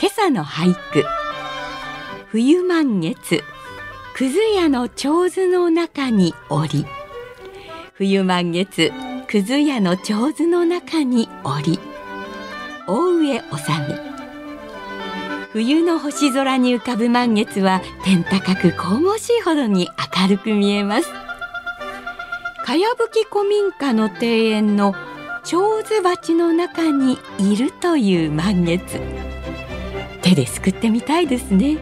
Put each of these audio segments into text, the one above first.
今朝の俳句。冬満月くず屋の長図の中におり。冬満月くず屋の長図の中におり。大上治。冬の星空に浮かぶ満月は天高く神々しいほどに明るく見えます。かやぶき古民家の庭園の蝶ズ鉢の中にいるという満月。手ですくってみたいですね。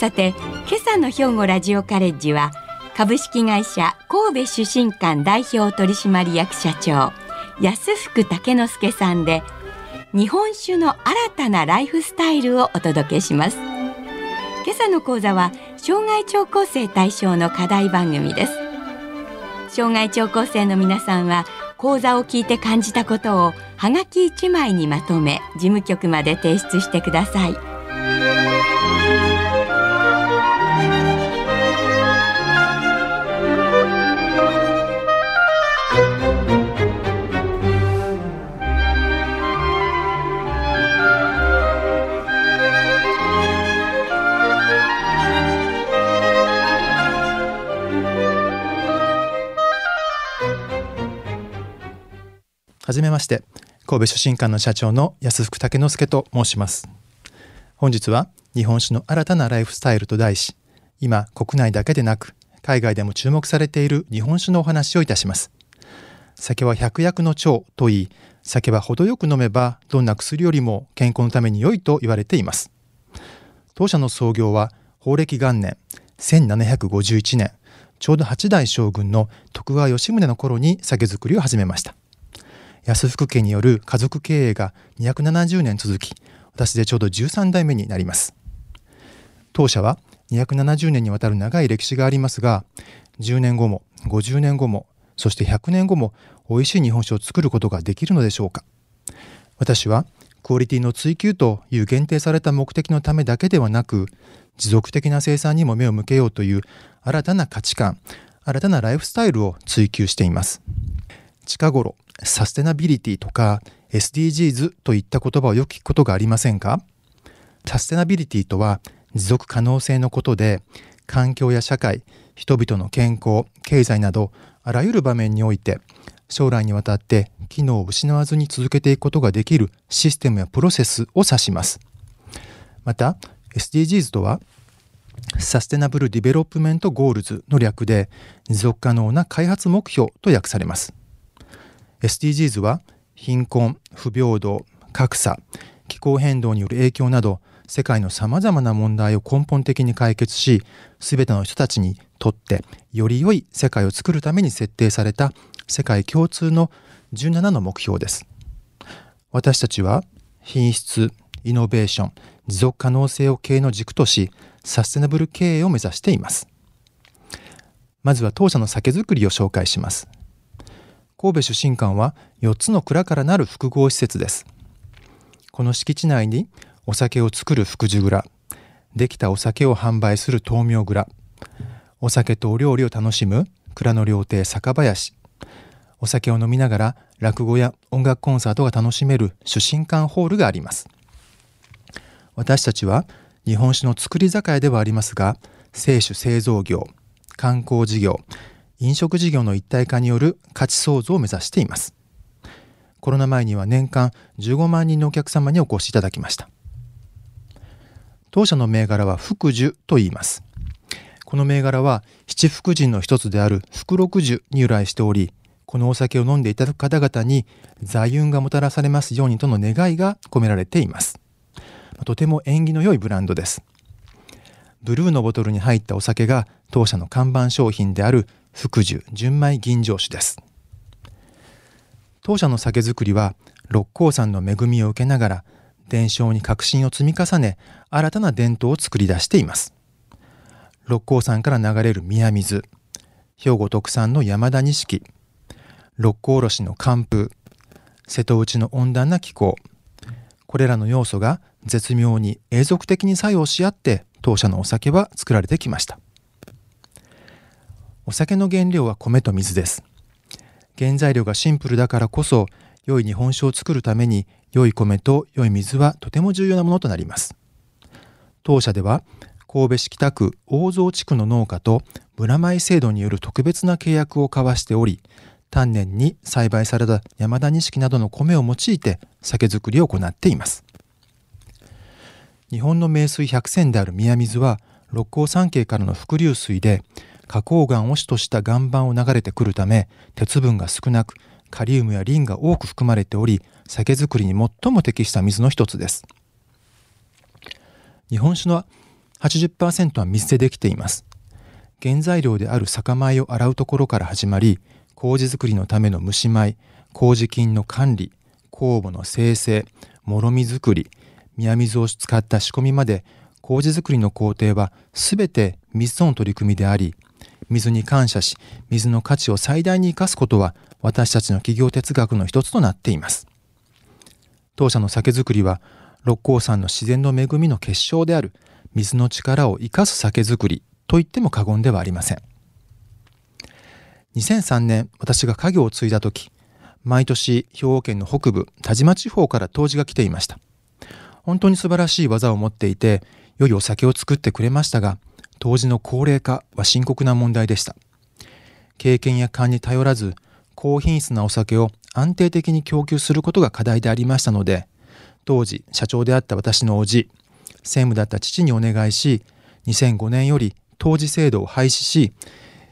さて今朝の兵庫ラジオカレッジは株式会社神戸出身館代表取締役社長安福武之助さんで日本酒の新たなライフスタイルをお届けします。今朝の講座は障害聴講生対象の課題番組です。障害聴講生の皆さんは講座を聞いて感じたことをはがき1枚にまとめ事務局まで提出してください。はじめまして。神戸出身館の社長の安福武之助と申します。本日は日本酒の新たなライフスタイルと題し今国内だけでなく海外でも注目されている日本酒のお話をいたします。酒は百薬の長といい酒は程よく飲めばどんな薬よりも健康のために良いと言われています。当社の創業は法暦元年1751年ちょうど8代将軍の徳川吉宗の頃に酒造りを始めました。安福家による家族経営が270年続き私でちょうど13代目になります。当社は270年にわたる長い歴史がありますが10年後も50年後もそして100年後も美味しい日本酒を作ることができるのでしょうか。私はクオリティの追求という限定された目的のためだけではなく持続的な生産にも目を向けようという新たな価値観新たなライフスタイルを追求しています。近頃サステナビリティとか SDGs といった言葉をよく聞くことがありませんか？サステナビリティとは持続可能性のことで環境や社会人々の健康経済などあらゆる場面において将来にわたって機能を失わずに続けていくことができるシステムやプロセスを指します。また SDGs とは Sustainable Development Goals の略で持続可能な開発目標と訳されます。SDGs は貧困不平等格差気候変動による影響など世界のさまざまな問題を根本的に解決し全ての人たちにとってより良い世界を作るために設定された世界共通の17の目標です。私たちは品質イノベーション持続可能性を経営の軸としサステナブル経営を目指しています。まずは当社の酒造りを紹介します。神戸出身館は4つの蔵からなる複合施設です。この敷地内にお酒を作る福寿蔵。できたお酒を販売する豆苗蔵。お酒とお料理を楽しむ蔵の料亭酒林。お酒を飲みながら落語や音楽コンサートが楽しめる出身館ホールがあります。私たちは日本酒の造り酒屋ではありますが清酒製造業観光事業飲食事業の一体化による価値創造を目指しています。コロナ前には年間15万人のお客様にお越しいただきました。当社の銘柄は福寿と言います。この銘柄は七福神の一つである福六寿に由来しておりこのお酒を飲んでいただく方々に財運がもたらされますようにとの願いが込められています。とても縁起の良いブランドです。ブルーのボトルに入ったお酒が当社の看板商品である福寿純米吟醸酒です。当社の酒造りは六甲山の恵みを受けながら伝承に革新を積み重ね新たな伝統を作り出しています。六甲山から流れる宮水兵庫特産の山田錦六甲おろしの寒風瀬戸内の温暖な気候これらの要素が絶妙に永続的に作用し合って当社のお酒は作られてきました。お酒の原料は米と水です。原材料がシンプルだからこそ良い日本酒を作るために良い米と良い水はとても重要なものとなります。当社では神戸市北区大蔵地区の農家と村米制度による特別な契約を交わしており丹念に栽培された山田錦などの米を用いて酒造りを行っています。日本の名水百選である宮水は六甲山系からの伏流水で花崗岩を主とした岩盤を流れてくるため鉄分が少なくカリウムやリンが多く含まれており酒造りに最も適した水の一つです。日本酒の80%は水でできています。原材料である酒米を洗うところから始まり麹作りのための蒸し米麹菌の管理酵母の生成もろみ作り宮水を使った仕込みまで麹作りの工程は全て水との取り組みであり水に感謝し水の価値を最大に生かすことは私たちの企業哲学の一つとなっています。当社の酒造りは六甲山の自然の恵みの結晶である水の力を生かす酒造りと言っても過言ではありません。2003年私が家業を継いだ時毎年兵庫県の北部田島地方から杜氏が来ていました。本当に素晴らしい技を持っていて良いお酒を作ってくれましたが杜氏の高齢化は深刻な問題でした。経験や勘に頼らず高品質なお酒を安定的に供給することが課題でありましたので当時社長であった私の叔父専務だった父にお願いし2005年より当時制度を廃止し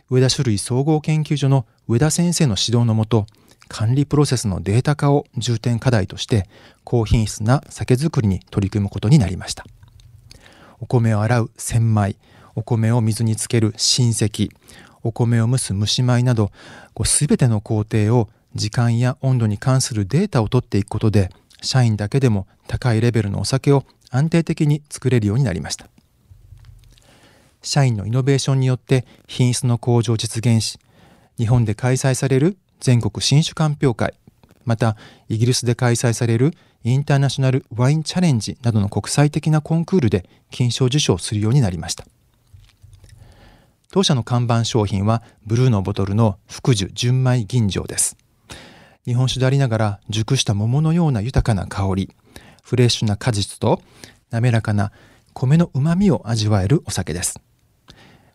上田種類総合研究所の上田先生の指導のもと管理プロセスのデータ化を重点課題として高品質な酒造りに取り組むことになりました。お米を洗う洗米お米を水につける親戚お米を蒸す蒸し米などすべての工程を時間や温度に関するデータを取っていくことで社員だけでも高いレベルのお酒を安定的に作れるようになりました。社員のイノベーションによって品質の向上を実現し日本で開催される全国新酒鑑評会またイギリスで開催されるインターナショナルワインチャレンジなどの国際的なコンクールで金賞受賞するようになりました。当社の看板商品はブルーのボトルの福寿純米吟醸です。日本酒でありながら熟した桃のような豊かな香りフレッシュな果実と滑らかな米の旨味を味わえるお酒です。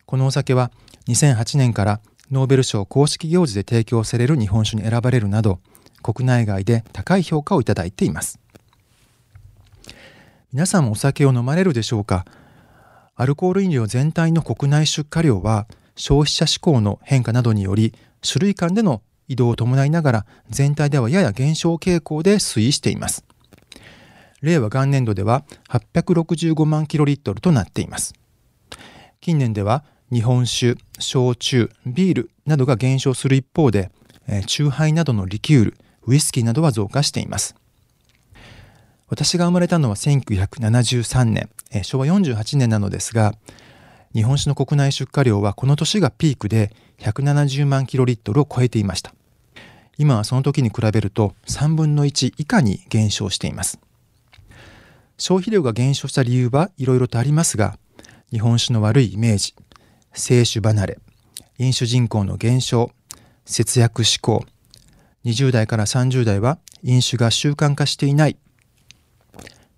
このお酒は2008年からノーベル賞公式行事で提供される日本酒に選ばれるなど国内外で高い評価をいただいています。皆さんもお酒を飲まれるでしょうか？アルコール飲料全体の国内出荷量は消費者志向の変化などにより種類間での移動を伴いながら全体ではやや減少傾向で推移しています。令和元年度では865万キロリットルとなっています。近年では日本酒、焼酎、ビールなどが減少する一方で、えー、酎ハイなどのリキュール、ウイスキーなどは増加しています。私が生まれたのは1973年、え、昭和48年なのですが、日本酒の国内出荷量はこの年がピークで170万キロリットルを超えていました。今はその時に比べると3分の1以下に減少しています。消費量が減少した理由はいろいろとありますが、日本酒の悪いイメージ、清酒離れ、飲酒人口の減少、節約志向、20代から30代は飲酒が習慣化していない、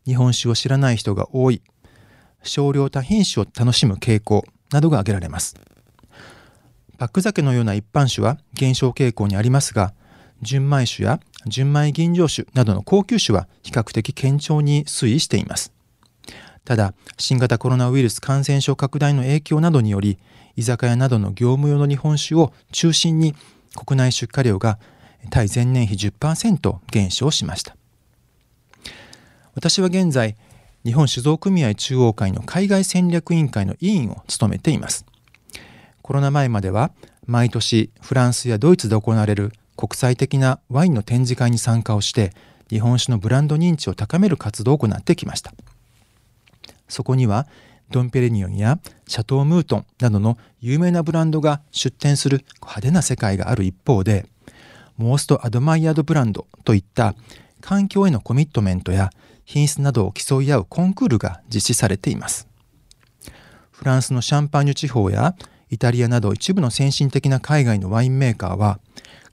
日本酒を知らない人が多い、少量多品種を楽しむ傾向などが挙げられます。パック酒のような一般酒は減少傾向にありますが、純米酒や純米吟醸酒などの高級酒は比較的堅調に推移しています。ただ、新型コロナウイルス感染症拡大の影響などにより、居酒屋などの業務用の日本酒を中心に国内出荷量が対前年比10%減少しました。私は現在、日本酒造組合中央会の海外戦略委員会の委員を務めています。コロナ前までは毎年フランスやドイツで行われる国際的なワインの展示会に参加をして日本酒のブランド認知を高める活動を行ってきましたそこにはドンペレニオンやシャトー・ムートンなどの有名なブランドが出展する派手な世界がある一方でモースト・アドマイヤード・ブランドといった環境へのコミットメントや品質などを競い合うコンクールが実施されています。フランスのシャンパーニュ地方やイタリアなど一部の先進的な海外のワインメーカーは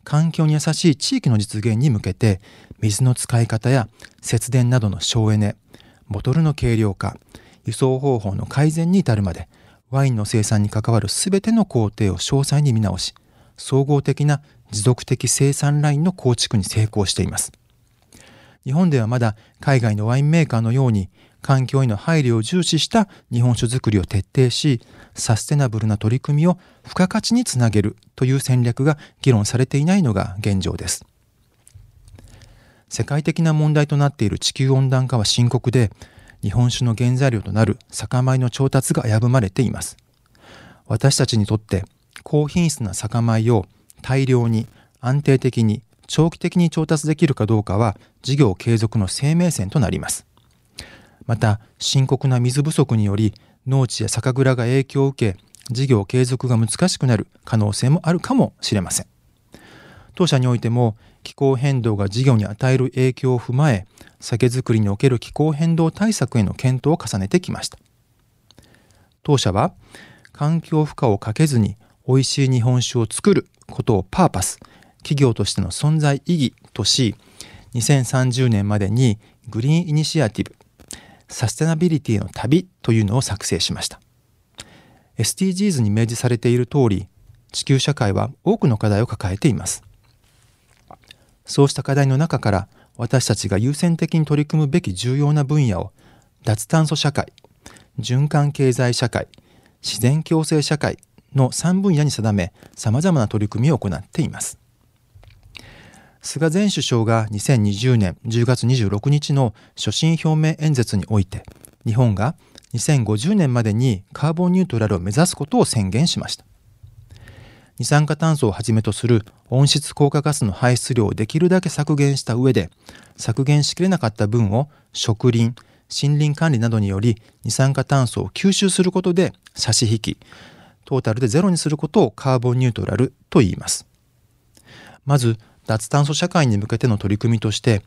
環境に優しい地域の実現に向けて水の使い方や節電などの省エネボトルの軽量化輸送方法の改善に至るまでワインの生産に関わる全ての工程を詳細に見直し総合的な持続的生産ラインの構築に成功しています。日本ではまだ海外のワインメーカーのように環境への配慮を重視した日本酒造りを徹底しサステナブルな取り組みを付加価値につなげるという戦略が議論されていないのが現状です。世界的な問題となっている地球温暖化は深刻で日本酒の原材料となる酒米の調達が危ぶまれています。私たちにとって高品質な酒米を大量に安定的に長期的に調達できるかどうかは事業継続の生命線となります。また深刻な水不足により農地や酒蔵が影響を受け事業継続が難しくなる可能性もあるかもしれません。当社においても気候変動が事業に与える影響を踏まえ酒造りにおける気候変動対策への検討を重ねてきました。当社は環境負荷をかけずに美味しい日本酒を作ることをパーパス。企業としての存在意義とし2030年までにグリーンイニシアティブサステナビリティの旅というのを作成しました。SDGs に明示されている通り地球社会は多くの課題を抱えています。そうした課題の中から私たちが優先的に取り組むべき重要な分野を脱炭素社会循環経済社会自然共生社会の3分野に定めさまざまな取り組みを行っています。菅前首相が2020年10月26日の所信表明演説において日本が2050年までにカーボンニュートラルを目指すことを宣言しました。二酸化炭素をはじめとする温室効果ガスの排出量をできるだけ削減した上で削減しきれなかった分を植林森林管理などにより二酸化炭素を吸収することで差し引きトータルでゼロにすることをカーボンニュートラルと言います。まず脱炭素社会に向けての取り組みとして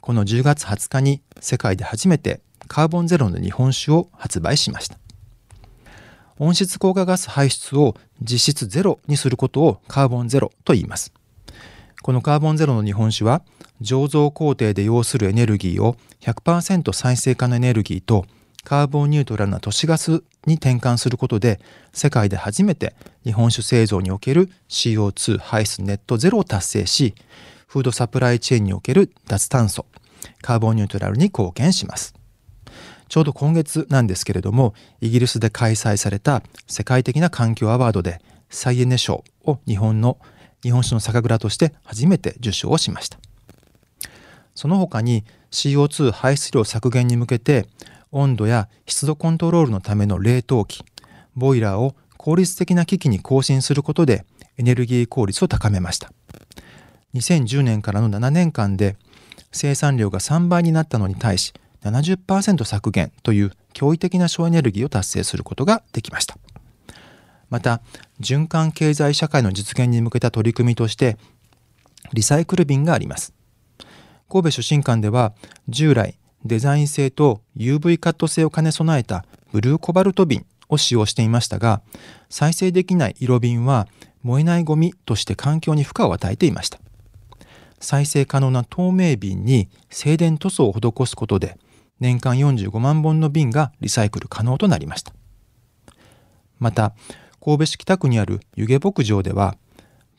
この10月20日に世界で初めてカーボンゼロの日本酒を発売しました。温室効果ガス排出を実質ゼロにすることをカーボンゼロと言います。このカーボンゼロの日本酒は醸造工程で要するエネルギーを100%再生可能エネルギーとカーボンニュートラルな都市ガスに転換することで世界で初めて日本酒製造における CO2 排出ネットゼロを達成しフードサプライチェーンにおける脱炭素カーボンニュートラルに貢献します。ちょうど今月なんですけれどもイギリスで開催された世界的な環境アワードでサイエネ賞を日本の日本酒の酒蔵として初めて受賞をしました。その他に CO2 排出量削減に向けて温度や湿度コントロールのための冷凍機ボイラーを効率的な機器に更新することでエネルギー効率を高めました。2010年からの7年間で生産量が3倍になったのに対し70%削減という驚異的な省エネルギーを達成することができました。また循環経済社会の実現に向けた取り組みとしてリサイクル瓶があります。神戸出身館では従来デザイン性と UV カット性を兼ね備えたブルーコバルト瓶を使用していましたが再生できない色瓶は燃えないゴミとして環境に負荷を与えていました。再生可能な透明瓶に静電塗装を施すことで年間45万本の瓶がリサイクル可能となりました。また神戸市北区にある湯気牧場では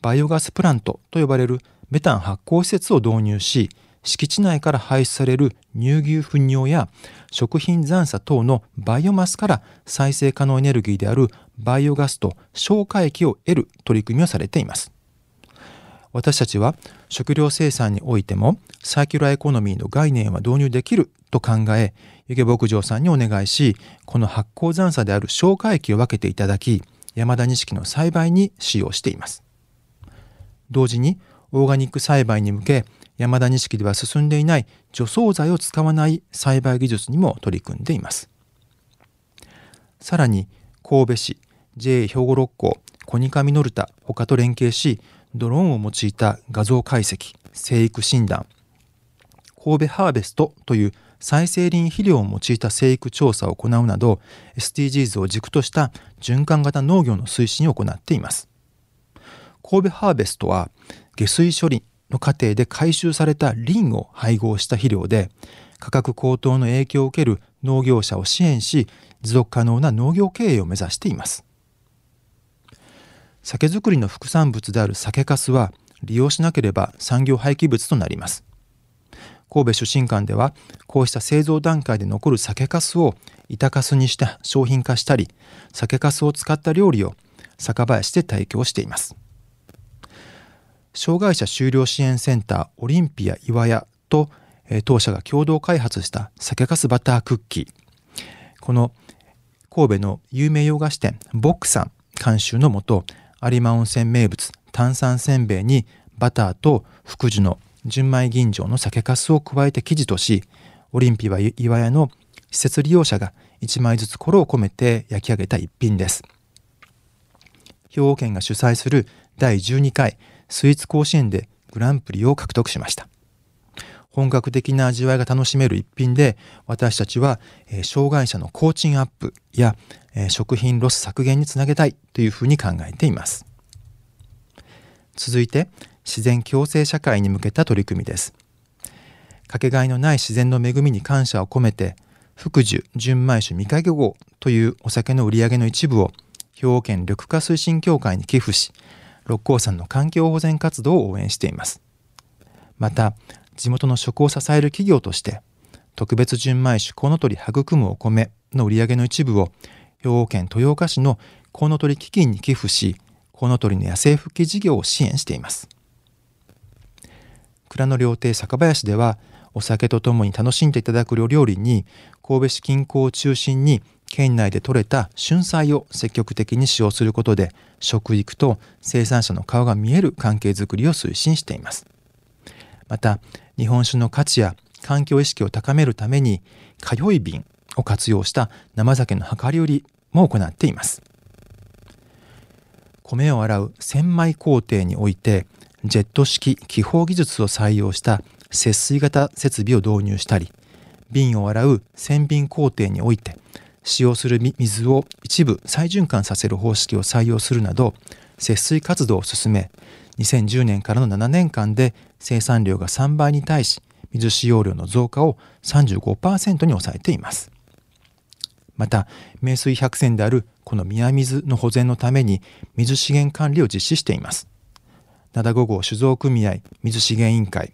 バイオガスプラントと呼ばれるメタン発酵施設を導入し敷地内から排出される乳牛糞尿や食品残渣等のバイオマスから再生可能エネルギーであるバイオガスと消化液を得る取り組みをされています。私たちは食料生産においてもサーキュラーエコノミーの概念は導入できると考え弓削牧場さんにお願いしこの発酵残渣である消化液を分けていただき山田錦の栽培に使用しています。同時にオーガニック栽培に向け山田錦では進んでいない除草剤を使わない栽培技術にも取り組んでいます。さらに神戸市 JA 兵庫六甲コニカミノルタ他と連携しドローンを用いた画像解析生育診断神戸ハーベストという再生林肥料を用いた生育調査を行うなど SDGs を軸とした循環型農業の推進を行っています。神戸ハーベストは下水処理の過程で回収されたリンを配合した肥料で価格高騰の影響を受ける農業者を支援し持続可能な農業経営を目指しています。酒造りの副産物である酒粕は利用しなければ産業廃棄物となります。神戸出身館ではこうした製造段階で残る酒粕を板粕にして商品化したり酒粕を使った料理を酒林で提供しています。障害者就労支援センターオリンピア岩屋と、当社が共同開発した酒粕バタークッキー。この神戸の有名洋菓子店ボックさん監修のもと有馬温泉名物炭酸せんべいにバターと福寿の純米吟醸の酒粕を加えて生地としオリンピア岩屋の施設利用者が1枚ずつ心を込めて焼き上げた一品です。兵庫県が主催する第12回スイーツ甲子園でグランプリを獲得しました。本格的な味わいが楽しめる一品で私たちは、え、障害者の工賃アップや、え、食品ロス削減につなげたいというふうに考えています。続いて自然共生社会に向けた取り組みです。かけがえのない自然の恵みに感謝を込めて福寿純米酒未開魚号というお酒の売り上げの一部を兵庫県緑化推進協会に寄付し六甲山の環境保全活動を応援しています。また地元の食を支える企業として特別純米酒コウノトリ育むお米の売り上げの一部を兵庫県豊岡市のコウノトリ基金に寄付しコウノトリの野生復帰事業を支援しています。蔵の料亭酒林ではお酒とともに楽しんでいただく料理に神戸市近郊を中心に県内で採れた春菜を積極的に使用することで食育と生産者の顔が見える関係づくりを推進しています。また日本酒の価値や環境意識を高めるために通い瓶を活用した生酒の量り売りも行っています。米を洗う洗米工程においてジェット式気泡技術を採用した節水型設備を導入したり瓶を洗う洗瓶工程において使用する水を一部再循環させる方式を採用するなど節水活動を進め2010年からの7年間で生産量が3倍に対し水使用量の増加を35%に抑えています。また名水百選であるこの宮水の保全のために水資源管理を実施しています。灘5号酒造組合水資源委員会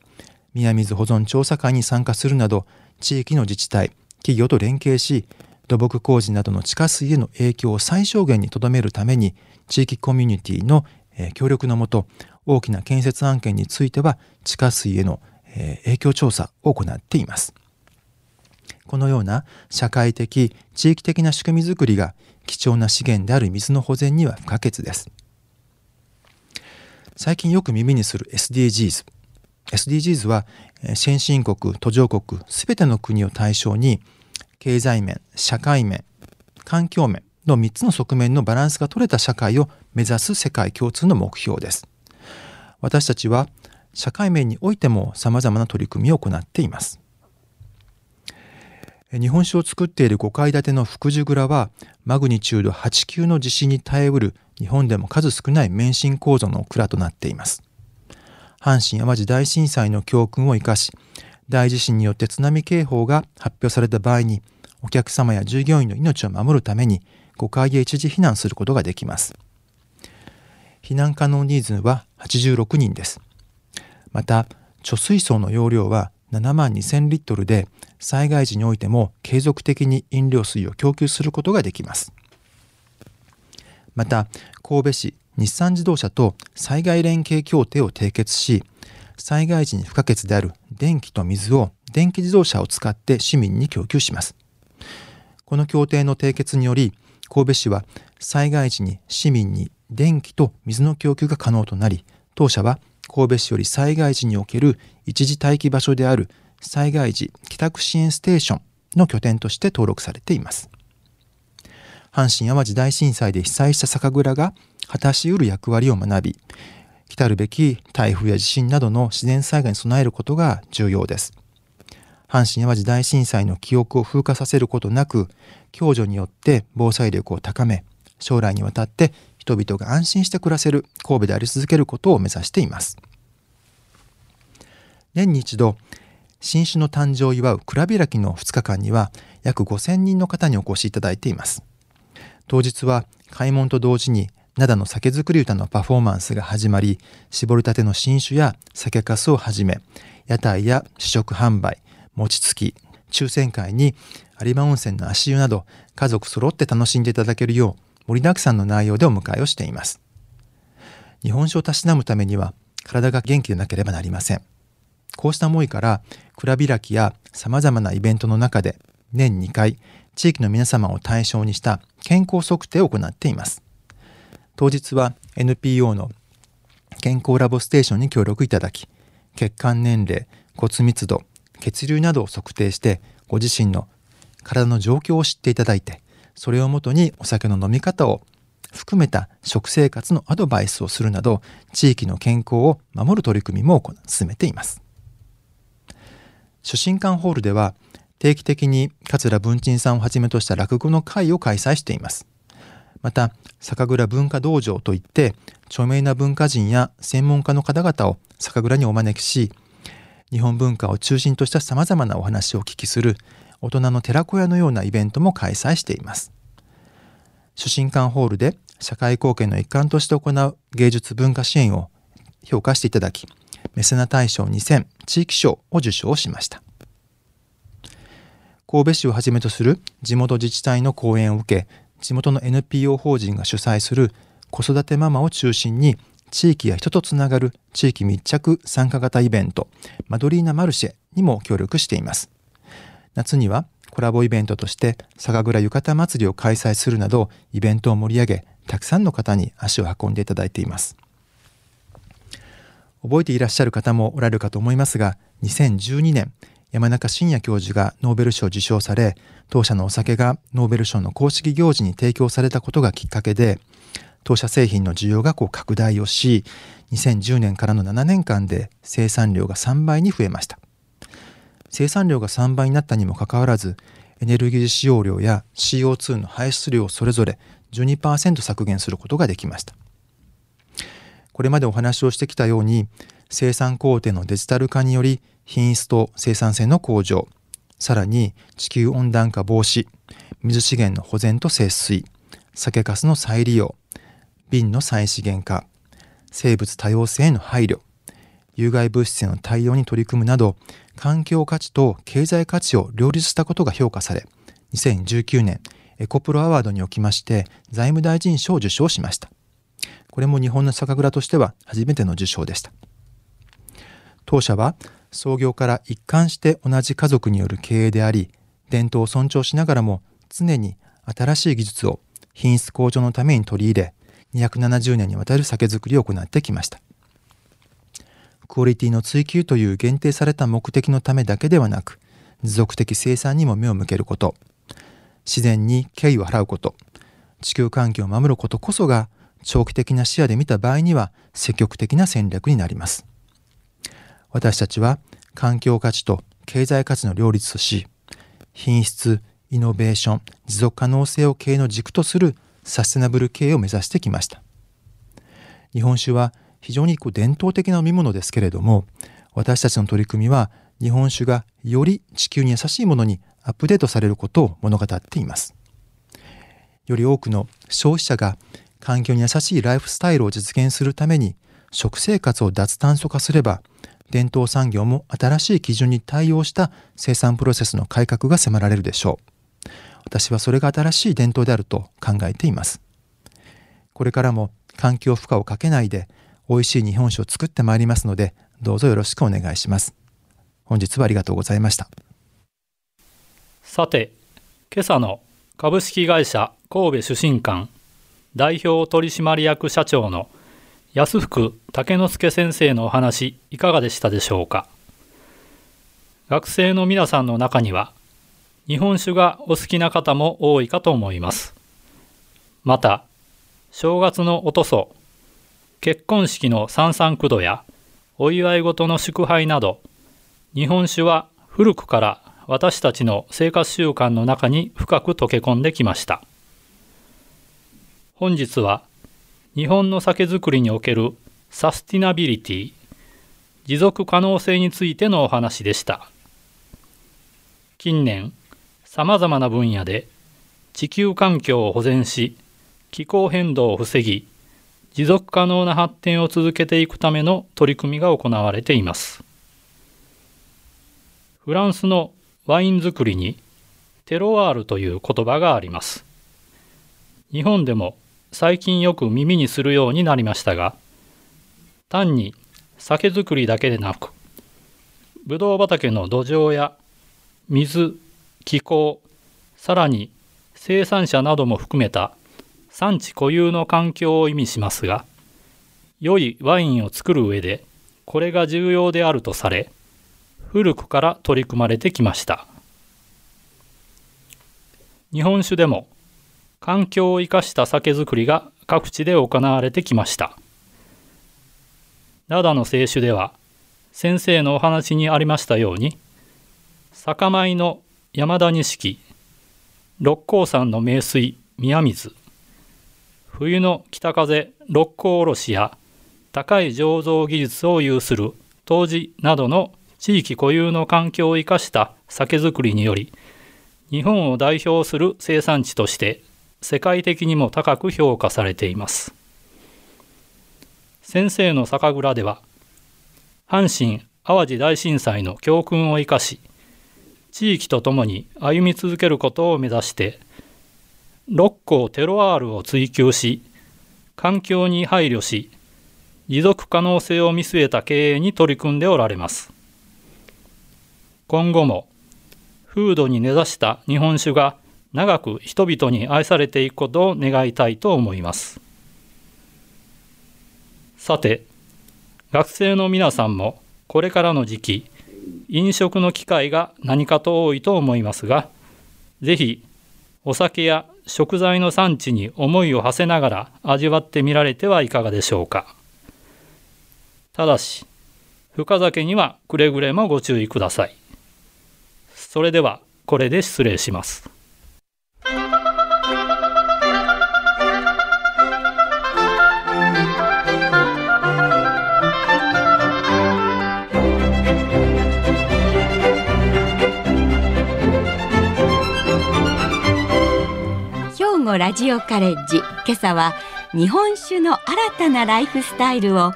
宮水保存調査会に参加するなど地域の自治体企業と連携し土木工事などの地下水への影響を最小限にとどめるために地域コミュニティの協力のもと大きな建設案件については地下水への影響調査を行っています。このような社会的地域的な仕組みづくりが貴重な資源である水の保全には不可欠です。最近よく耳にする SDGs SDGs は先進国途上国すべての国を対象に経済面社会面環境面の3つの側面のバランスが取れた社会を目指す世界共通の目標です。私たちは社会面においてもさまざまな取り組みを行っています。日本酒を作っている5階建ての福寿蔵はマグニチュード8級の地震に耐えうる日本でも数少ない免震構造の蔵となっています。阪神・淡路大震災の教訓を生かし大地震によって津波警報が発表された場合にお客様や従業員の命を守るために5階へ一時避難することができます。避難可能人数は86人です。また貯水槽の容量は7万2000リットルで災害時においても継続的に飲料水を供給することができます。また神戸市日産自動車と災害連携協定を締結し災害時に不可欠である電気と水を電気自動車を使って市民に供給します。この協定の締結により神戸市は災害時に市民に電気と水の供給が可能となり当社は神戸市より災害時における一時待機場所である災害時帰宅支援ステーションの拠点として登録されています。阪神・淡路大震災で被災した酒蔵が果たしうる役割を学び、来たるべき台風や地震などの自然災害に備えることが重要です。阪神・淡路大震災の記憶を風化させることなく、共助によって防災力を高め、将来にわたって人々が安心して暮らせる神戸であり続けることを目指しています。年に一度、新種の誕生を祝う蔵開きの2日間には約5000人の方にお越しいただいています。当日は開門と同時に灘の酒造り歌のパフォーマンスが始まり、絞りたての新酒や酒粕をはじめ、屋台や試食販売、餅つき、抽選会に有馬温泉の足湯など家族揃って楽しんでいただけるよう盛りだくさんの内容でお迎えをしています。日本酒をたしなむためには体が元気でなければなりません。こうした思いから蔵開きや様々なイベントの中で年2回地域の皆様を対象にした健康測定を行っています。当日は NPO の健康ラボステーションに協力いただき血管年齢骨密度血流などを測定してご自身の体の状況を知っていただいてそれをもとにお酒の飲み方を含めた食生活のアドバイスをするなど地域の健康を守る取り組みも進めています。初心館ホールでは定期的に桂文鎮さんをはじめとした落語の会を開催しています。また酒蔵文化道場といって著名な文化人や専門家の方々を酒蔵にお招きし日本文化を中心とした様々なお話をお聞きする大人の寺子屋のようなイベントも開催しています。初心館ホールで社会貢献の一環として行う芸術文化支援を評価していただき、メセナ大賞2000地域賞を受賞しました。神戸市をはじめとする地元自治体の講演を受け、地元の NPO 法人が主催する子育てママを中心に地域や人とつながる地域密着参加型イベントマドリーナマルシェにも協力しています。夏にはコラボイベントとして酒蔵浴衣祭りを開催するなどイベントを盛り上げたくさんの方に足を運んでいただいています。覚えていらっしゃる方もおられるかと思いますが2012年山中伸也教授がノーベル賞を受賞され当社のお酒がノーベル賞の公式行事に提供されたことがきっかけで当社製品の需要がこう拡大をし2010年からの7年間で生産量が3倍に増えました。生産量が3倍になったにもかかわらずエネルギー使用量や CO2 の排出量をそれぞれ12%削減することができました。これまでお話をしてきたように生産工程のデジタル化により品質と生産性の向上。さらに地球温暖化防止水資源の保全と節水。酒粕の再利用。瓶の再資源化。生物多様性への配慮。有害物質への対応に取り組むなど環境価値と経済価値を両立したことが評価され2019年エコプロアワードにおきまして財務大臣賞を受賞しました。これも日本の酒蔵としては初めての受賞でした。当社は創業から一貫して同じ家族による経営であり伝統を尊重しながらも常に新しい技術を品質向上のために取り入れ270年にわたる酒造りを行ってきました。クオリティの追求という限定された目的のためだけではなく持続的生産にも目を向けること自然に敬意を払うこと地球環境を守ることこそが長期的な視野で見た場合には積極的な戦略になります。私たちは環境価値と経済価値の両立とし品質イノベーション持続可能性を経営の軸とするサステナブル経営を目指してきました。日本酒は非常に伝統的な飲み物ですけれども私たちの取り組みは日本酒がより地球に優しいものにアップデートされることを物語っています。より多くの消費者が環境に優しいライフスタイルを実現するために食生活を脱炭素化すれば伝統産業も新しい基準に対応した生産プロセスの改革が迫られるでしょう。私はそれが新しい伝統であると考えています。これからも環境負荷をかけないで美味しい日本酒を作ってまいりますのでどうぞよろしくお願いします。本日はありがとうございました。さて今朝の株式会社神戸主審館代表取締役社長の安福竹之助先生のお話いかがでしたでしょうか？学生の皆さんの中には日本酒がお好きな方も多いかと思います。また正月のおとそ結婚式の三々九度やお祝い事の祝杯など日本酒は古くから私たちの生活習慣の中に深く溶け込んできました。本日は日本の酒造りにおけるサスティナビリティ持続可能性についてのお話でした。近年さまざまな分野で地球環境を保全し気候変動を防ぎ持続可能な発展を続けていくための取り組みが行われています。フランスのワイン作りにテロワールという言葉があります。日本でも最近よく耳にするようになりましたが単に酒造りだけでなくぶどう畑の土壌や水気候さらに生産者なども含めた産地固有の環境を意味しますが良いワインを作る上でこれが重要であるとされ古くから取り組まれてきました。日本酒でも環境を生かした酒造りが各地で行われてきました。灘の清酒では先生のお話にありましたように酒米の山田錦六甲山の名水宮水冬の北風六甲おろしや高い醸造技術を有する杜氏などの地域固有の環境を生かした酒造りにより日本を代表する生産地として世界的にも高く評価されています。先生の酒蔵では阪神・淡路大震災の教訓を生かし地域とともに歩み続けることを目指して六甲テロワールを追求し環境に配慮し持続可能性を見据えた経営に取り組んでおられます。今後も風土に根ざした日本酒が長く人々に愛されていくことを願いたいと思います。さて学生の皆さんもこれからの時期飲食の機会が何かと多いと思いますが是非お酒や食材の産地に思いを馳せながら味わってみられてはいかがでしょうか。ただし深酒にはくれぐれもご注意ください。それではこれで失礼します。兵庫ラジオカレッジ。今朝は日本酒の新たなライフスタイルを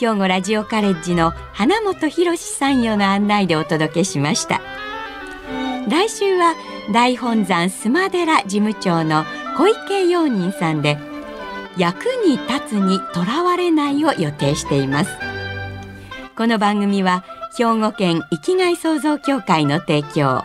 兵庫ラジオカレッジの花本博参与の案内でお届けしました。来週は大本山須磨寺事務長の小池陽人さんで役に立つにとらわれないを予定しています。この番組は兵庫県生きがい創造協会の提供。